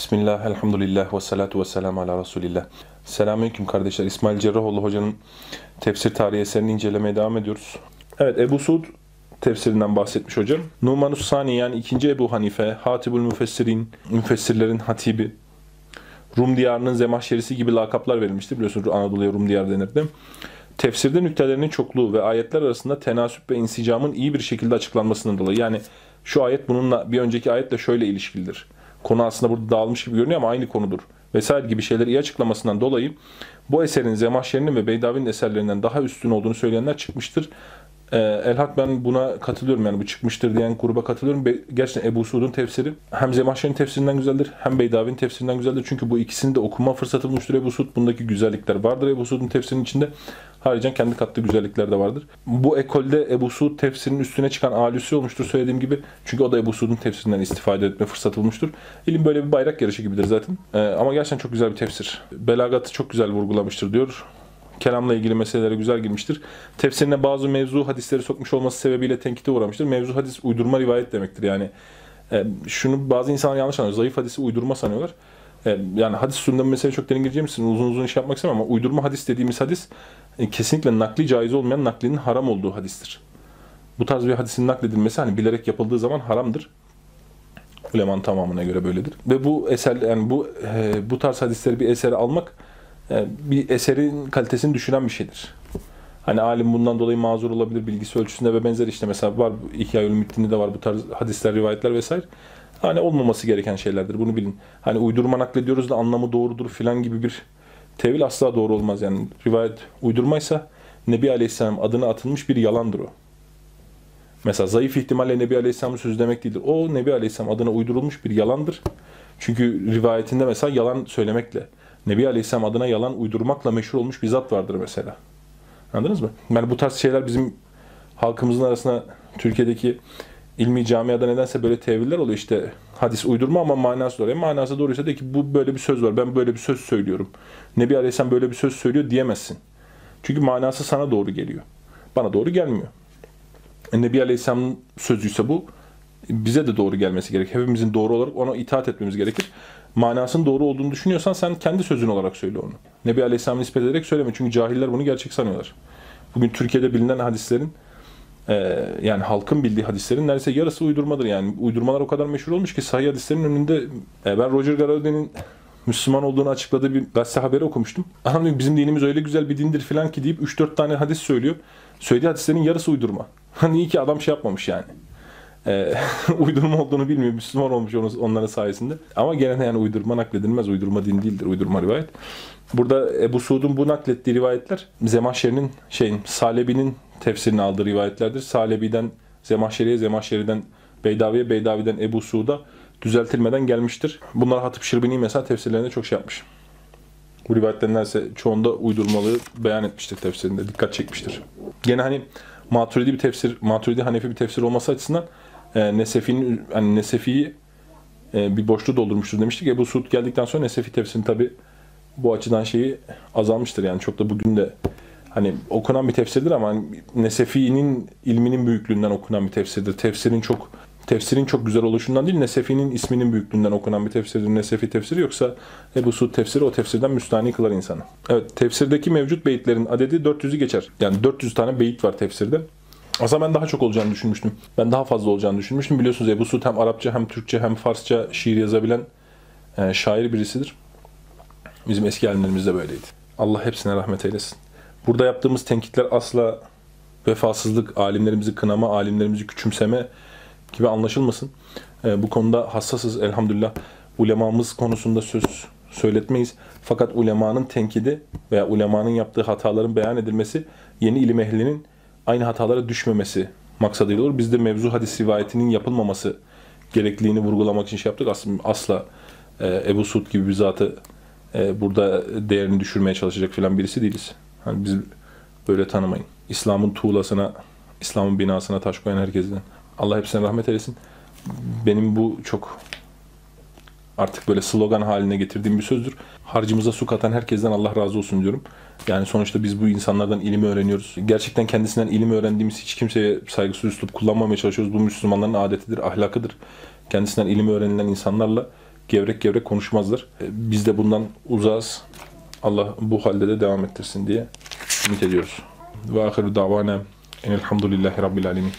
Bismillah, elhamdülillah ve salatu ve selamu ala Resulillah. Selamünaleyküm kardeşler. İsmail Cerrahoğlu hocanın tefsir tarihi eserini incelemeye devam ediyoruz. Evet, Ebu Suud tefsirinden bahsetmiş hocam. Numanus Sani yani ikinci Ebu Hanife, Hatibul Müfessirin, müfessirlerin hatibi, Rum diyarının zemahşerisi gibi lakaplar verilmiştir. Biliyorsunuz Anadolu'ya Rum diyarı denirdi. Tefsirde nüktelerinin çokluğu ve ayetler arasında tenasüp ve insicamın iyi bir şekilde açıklanmasından dolayı. Yani şu ayet bununla bir önceki ayetle şöyle ilişkilidir. Konu aslında burada dağılmış gibi görünüyor ama aynı konudur. Vesaire gibi şeyleri iyi açıklamasından dolayı bu eserin Zemahşeri'nin ve Beydavi'nin eserlerinden daha üstün olduğunu söyleyenler çıkmıştır. Ee, Elhak ben buna katılıyorum yani bu çıkmıştır diyen gruba katılıyorum. Be- Gerçekten Ebu Suud'un tefsiri hem Zemahşeri'nin tefsirinden güzeldir hem Beydavi'nin tefsirinden güzeldir. Çünkü bu ikisini de okuma fırsatı bulmuştur Ebu Suud. Bundaki güzellikler vardır Ebu Suud'un tefsirinin içinde. Haricen kendi kattığı güzellikler de vardır. Bu ekolde Ebu Suud tefsirinin üstüne çıkan alüsü olmuştur söylediğim gibi. Çünkü o da Ebu Suud'un tefsirinden istifade etme fırsatı bulmuştur. İlim böyle bir bayrak yarışı gibidir zaten. Ee, ama gerçekten çok güzel bir tefsir. Belagatı çok güzel vurgulamıştır diyor kelamla ilgili meselelere güzel girmiştir. Tefsirine bazı mevzu hadisleri sokmuş olması sebebiyle tenkite uğramıştır. Mevzu hadis uydurma rivayet demektir. Yani e, şunu bazı insanlar yanlış anlıyor. Zayıf hadisi uydurma sanıyorlar. E, yani hadis sunumunda mesele çok derin gireceğim için uzun uzun iş yapmak istemem ama uydurma hadis dediğimiz hadis e, kesinlikle nakli caiz olmayan naklinin haram olduğu hadistir. Bu tarz bir hadisin nakledilmesi hani bilerek yapıldığı zaman haramdır. Ulemanın tamamına göre böyledir. Ve bu eser yani bu e, bu tarz hadisleri bir esere almak bir eserin kalitesini düşüren bir şeydir. Hani alim bundan dolayı mazur olabilir bilgisi ölçüsünde ve benzer işte mesela var İhya Ülümittin'de de var bu tarz hadisler, rivayetler vesaire. Hani olmaması gereken şeylerdir bunu bilin. Hani uydurma naklediyoruz da anlamı doğrudur filan gibi bir tevil asla doğru olmaz. Yani rivayet uydurmaysa Nebi Aleyhisselam adına atılmış bir yalandır o. Mesela zayıf ihtimalle Nebi Aleyhisselam'ın sözü demek değildir. O Nebi Aleyhisselam adına uydurulmuş bir yalandır. Çünkü rivayetinde mesela yalan söylemekle, Nebi Aleyhisselam adına yalan uydurmakla meşhur olmuş bir zat vardır mesela. Anladınız mı? Yani bu tarz şeyler bizim halkımızın arasında Türkiye'deki ilmi camiada nedense böyle teviller oluyor. İşte hadis uydurma ama manası doğru. Yani manası doğruysa de ki bu böyle bir söz var. Ben böyle bir söz söylüyorum. Nebi Aleyhisselam böyle bir söz söylüyor diyemezsin. Çünkü manası sana doğru geliyor. Bana doğru gelmiyor. E, Nebi Aleyhisselam'ın sözüyse bu bize de doğru gelmesi gerek. Hepimizin doğru olarak ona itaat etmemiz gerekir. Manasının doğru olduğunu düşünüyorsan sen kendi sözün olarak söyle onu. Nebi Aleyhisselam'ı nispet ederek söyleme. Çünkü cahiller bunu gerçek sanıyorlar. Bugün Türkiye'de bilinen hadislerin e, yani halkın bildiği hadislerin neredeyse yarısı uydurmadır. Yani uydurmalar o kadar meşhur olmuş ki sahih hadislerin önünde e, ben Roger Garaudy'nin Müslüman olduğunu açıkladığı bir gazete haberi okumuştum. Adam diyor bizim dinimiz öyle güzel bir dindir filan ki deyip 3-4 tane hadis söylüyor. Söylediği hadislerin yarısı uydurma. Hani iyi ki adam şey yapmamış yani. Ee, uydurma olduğunu bilmiyor. Müslüman olmuş onların sayesinde. Ama gene yani uydurma nakledilmez. Uydurma din değildir. Uydurma rivayet. Burada Ebu Suud'un bu naklettiği rivayetler Zemahşeri'nin şeyin Salebi'nin tefsirini aldığı rivayetlerdir. Salebi'den Zemahşeri'ye, Zemahşeri'den Beydavi'ye, Beydavi'den Ebu Suud'a düzeltilmeden gelmiştir. Bunlar Hatip Şirbini mesela tefsirlerinde çok şey yapmış. Bu rivayetlerin neredeyse çoğunda uydurmalığı beyan etmiştir tefsirinde. Dikkat çekmiştir. Gene hani Maturidi bir tefsir, Maturidi Hanefi bir tefsir olması açısından e, Nesefi'nin yani Nesefi'yi e, bir boşluğu doldurmuştur demiştik. Ebu Suud geldikten sonra Nesefi tefsirin tabi bu açıdan şeyi azalmıştır. Yani çok da bugün de hani okunan bir tefsirdir ama hani Nesefi'nin ilminin büyüklüğünden okunan bir tefsirdir. Tefsirin çok tefsirin çok güzel oluşundan değil, Nesefi'nin isminin büyüklüğünden okunan bir tefsirdir. Nesefi tefsiri yoksa Ebu Suud tefsiri o tefsirden müstahni kılar insanı. Evet, tefsirdeki mevcut beyitlerin adedi 400'ü geçer. Yani 400 tane beyit var tefsirde. Aslında ben daha çok olacağını düşünmüştüm. Ben daha fazla olacağını düşünmüştüm. Biliyorsunuz Ebu Suud hem Arapça hem Türkçe hem Farsça şiir yazabilen e, şair birisidir. Bizim eski alimlerimiz de böyleydi. Allah hepsine rahmet eylesin. Burada yaptığımız tenkitler asla vefasızlık, alimlerimizi kınama, alimlerimizi küçümseme gibi anlaşılmasın. E, bu konuda hassasız elhamdülillah. Ulemamız konusunda söz söyletmeyiz. Fakat ulemanın tenkidi veya ulemanın yaptığı hataların beyan edilmesi yeni ilim ehlinin aynı hatalara düşmemesi maksadıyla olur. Biz de mevzu hadis rivayetinin yapılmaması gerekliliğini vurgulamak için şey yaptık. Aslında asla e, Ebu Suud gibi bir zatı e, burada değerini düşürmeye çalışacak filan birisi değiliz. Hani biz böyle tanımayın. İslam'ın tuğlasına, İslam'ın binasına taş koyan herkesten. Allah hepsine rahmet eylesin. Benim bu çok artık böyle slogan haline getirdiğim bir sözdür. Harcımıza su katan herkesten Allah razı olsun diyorum. Yani sonuçta biz bu insanlardan ilim öğreniyoruz. Gerçekten kendisinden ilim öğrendiğimiz hiç kimseye saygısız üslup kullanmamaya çalışıyoruz. Bu Müslümanların adetidir, ahlakıdır. Kendisinden ilim öğrenilen insanlarla gevrek gevrek konuşmazlar. E, Biz de bundan uzağız. Allah bu halde de devam ettirsin diye ümit ediyoruz. Ve ahiru davana enelhamdülillahi rabbil alemin.